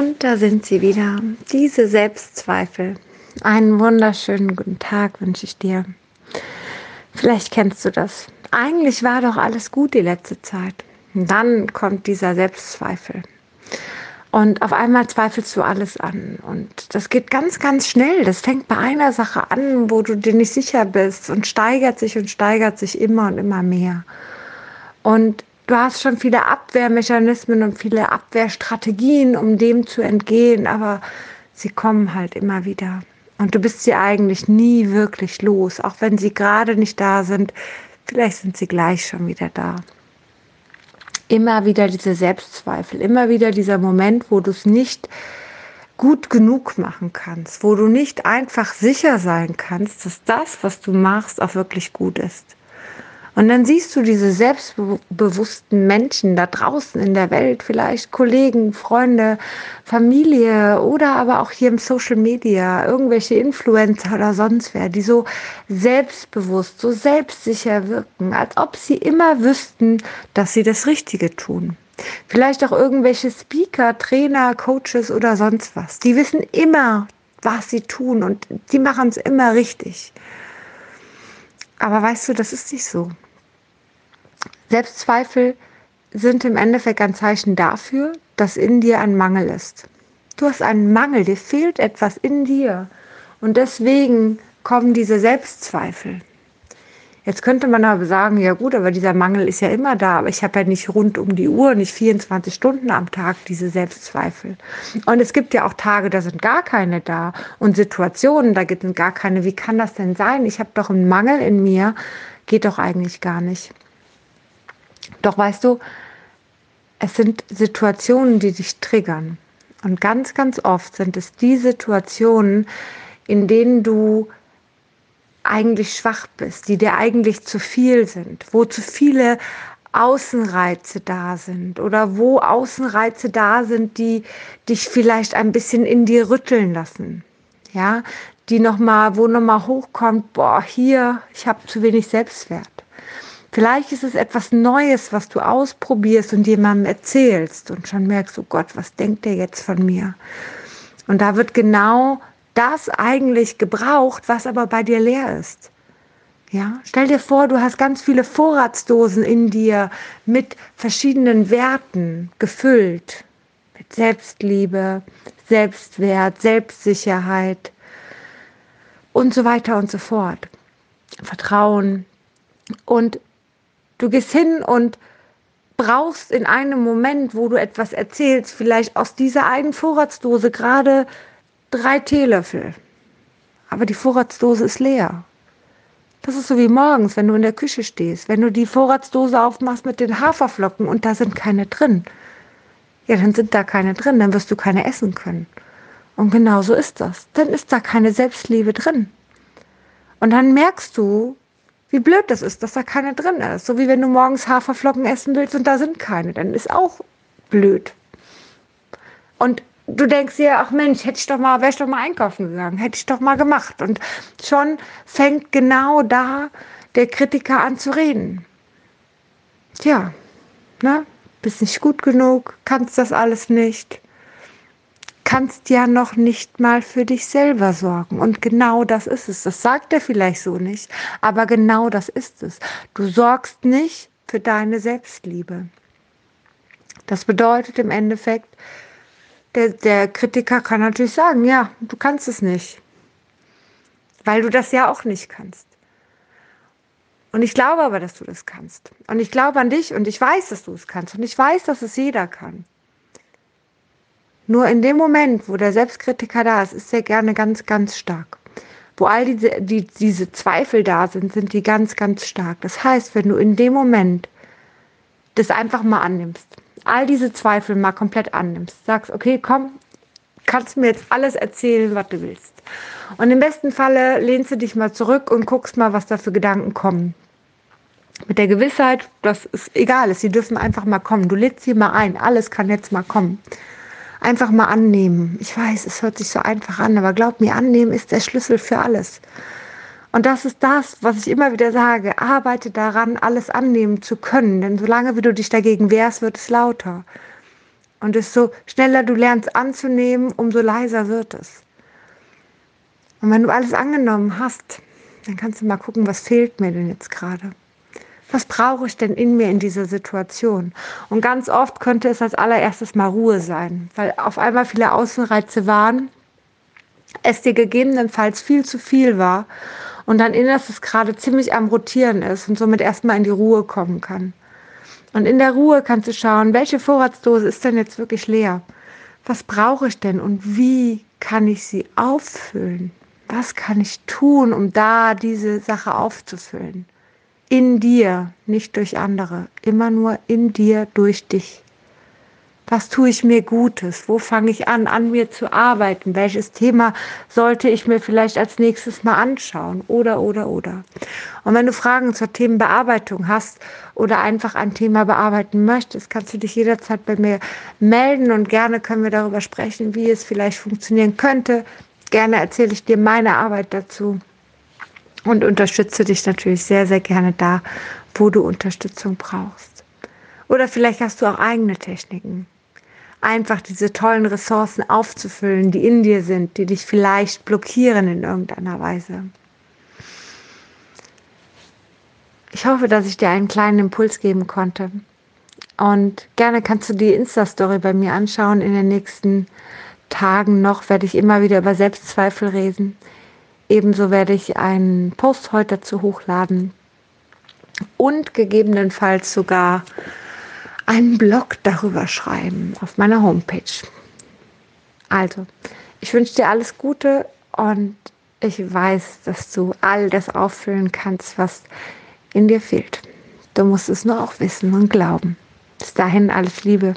Und da sind sie wieder, diese Selbstzweifel. Einen wunderschönen guten Tag wünsche ich dir. Vielleicht kennst du das. Eigentlich war doch alles gut die letzte Zeit. Und dann kommt dieser Selbstzweifel. Und auf einmal zweifelst du alles an. Und das geht ganz, ganz schnell. Das fängt bei einer Sache an, wo du dir nicht sicher bist und steigert sich und steigert sich immer und immer mehr. Und du hast schon viele Abwehrmechanismen und viele Abwehrstrategien, um dem zu entgehen, aber sie kommen halt immer wieder. Und du bist sie eigentlich nie wirklich los, auch wenn sie gerade nicht da sind. Vielleicht sind sie gleich schon wieder da. Immer wieder diese Selbstzweifel, immer wieder dieser Moment, wo du es nicht gut genug machen kannst, wo du nicht einfach sicher sein kannst, dass das, was du machst, auch wirklich gut ist. Und dann siehst du diese selbstbewussten Menschen da draußen in der Welt, vielleicht Kollegen, Freunde, Familie oder aber auch hier im Social Media, irgendwelche Influencer oder sonst wer, die so selbstbewusst, so selbstsicher wirken, als ob sie immer wüssten, dass sie das Richtige tun. Vielleicht auch irgendwelche Speaker, Trainer, Coaches oder sonst was. Die wissen immer, was sie tun und die machen es immer richtig. Aber weißt du, das ist nicht so. Selbstzweifel sind im Endeffekt ein Zeichen dafür, dass in dir ein Mangel ist. Du hast einen Mangel, dir fehlt etwas in dir. Und deswegen kommen diese Selbstzweifel. Jetzt könnte man aber sagen, ja gut, aber dieser Mangel ist ja immer da, aber ich habe ja nicht rund um die Uhr, nicht 24 Stunden am Tag diese Selbstzweifel. Und es gibt ja auch Tage, da sind gar keine da und Situationen, da gibt es gar keine. Wie kann das denn sein? Ich habe doch einen Mangel in mir, geht doch eigentlich gar nicht. Doch weißt du, es sind Situationen, die dich triggern. Und ganz, ganz oft sind es die Situationen, in denen du eigentlich schwach bist, die dir eigentlich zu viel sind, wo zu viele Außenreize da sind oder wo Außenreize da sind, die dich vielleicht ein bisschen in dir rütteln lassen. Ja, die noch wo noch mal hochkommt, boah, hier, ich habe zu wenig Selbstwert. Vielleicht ist es etwas Neues, was du ausprobierst und jemandem erzählst und schon merkst, oh Gott, was denkt der jetzt von mir? Und da wird genau das eigentlich gebraucht, was aber bei dir leer ist. Ja, stell dir vor, du hast ganz viele Vorratsdosen in dir mit verschiedenen Werten gefüllt. Mit Selbstliebe, Selbstwert, Selbstsicherheit und so weiter und so fort. Vertrauen. Und du gehst hin und brauchst in einem Moment, wo du etwas erzählst, vielleicht aus dieser einen Vorratsdose gerade drei Teelöffel. Aber die Vorratsdose ist leer. Das ist so wie morgens, wenn du in der Küche stehst. Wenn du die Vorratsdose aufmachst mit den Haferflocken und da sind keine drin. Ja, dann sind da keine drin, dann wirst du keine essen können. Und genau so ist das. Dann ist da keine Selbstliebe drin. Und dann merkst du, wie blöd das ist, dass da keine drin ist. So wie wenn du morgens Haferflocken essen willst und da sind keine. Dann ist auch blöd. Und du denkst dir, ach Mensch, hätte ich doch mal, wäre ich doch mal einkaufen gegangen, hätte ich doch mal gemacht. Und schon fängt genau da der Kritiker an zu reden. Tja, ne? Bist nicht gut genug, kannst das alles nicht, kannst ja noch nicht mal für dich selber sorgen. Und genau das ist es. Das sagt er vielleicht so nicht, aber genau das ist es. Du sorgst nicht für deine Selbstliebe. Das bedeutet im Endeffekt, der, der Kritiker kann natürlich sagen, ja, du kannst es nicht, weil du das ja auch nicht kannst. Und ich glaube aber, dass du das kannst. Und ich glaube an dich und ich weiß, dass du es kannst. Und ich weiß, dass es jeder kann. Nur in dem Moment, wo der Selbstkritiker da ist, ist er gerne ganz, ganz stark. Wo all diese, die, diese Zweifel da sind, sind die ganz, ganz stark. Das heißt, wenn du in dem Moment das einfach mal annimmst, all diese Zweifel mal komplett annimmst, sagst, okay, komm, kannst mir jetzt alles erzählen, was du willst. Und im besten Falle lehnst du dich mal zurück und guckst mal, was da für Gedanken kommen. Mit der Gewissheit, dass es egal ist, sie dürfen einfach mal kommen. Du lädst sie mal ein, alles kann jetzt mal kommen. Einfach mal annehmen. Ich weiß, es hört sich so einfach an, aber glaub mir, annehmen ist der Schlüssel für alles. Und das ist das, was ich immer wieder sage. Arbeite daran, alles annehmen zu können. Denn solange wie du dich dagegen wehrst, wird es lauter. Und desto schneller du lernst anzunehmen, umso leiser wird es. Und wenn du alles angenommen hast, dann kannst du mal gucken, was fehlt mir denn jetzt gerade? Was brauche ich denn in mir in dieser Situation? Und ganz oft könnte es als allererstes mal Ruhe sein, weil auf einmal viele Außenreize waren, es dir gegebenenfalls viel zu viel war und dein Innerstes gerade ziemlich am Rotieren ist und somit erstmal in die Ruhe kommen kann. Und in der Ruhe kannst du schauen, welche Vorratsdose ist denn jetzt wirklich leer? Was brauche ich denn und wie kann ich sie auffüllen? Was kann ich tun, um da diese Sache aufzufüllen? In dir, nicht durch andere, immer nur in dir, durch dich. Was tue ich mir Gutes? Wo fange ich an, an mir zu arbeiten? Welches Thema sollte ich mir vielleicht als nächstes mal anschauen? Oder, oder, oder. Und wenn du Fragen zur Themenbearbeitung hast oder einfach ein Thema bearbeiten möchtest, kannst du dich jederzeit bei mir melden und gerne können wir darüber sprechen, wie es vielleicht funktionieren könnte. Gerne erzähle ich dir meine Arbeit dazu und unterstütze dich natürlich sehr, sehr gerne da, wo du Unterstützung brauchst. Oder vielleicht hast du auch eigene Techniken einfach diese tollen Ressourcen aufzufüllen, die in dir sind, die dich vielleicht blockieren in irgendeiner Weise. Ich hoffe, dass ich dir einen kleinen Impuls geben konnte. Und gerne kannst du die Insta-Story bei mir anschauen. In den nächsten Tagen noch werde ich immer wieder über Selbstzweifel reden. Ebenso werde ich einen Post heute dazu hochladen und gegebenenfalls sogar einen Blog darüber schreiben auf meiner Homepage. Also, ich wünsche dir alles Gute und ich weiß, dass du all das auffüllen kannst, was in dir fehlt. Du musst es nur auch wissen und glauben. Bis dahin alles Liebe.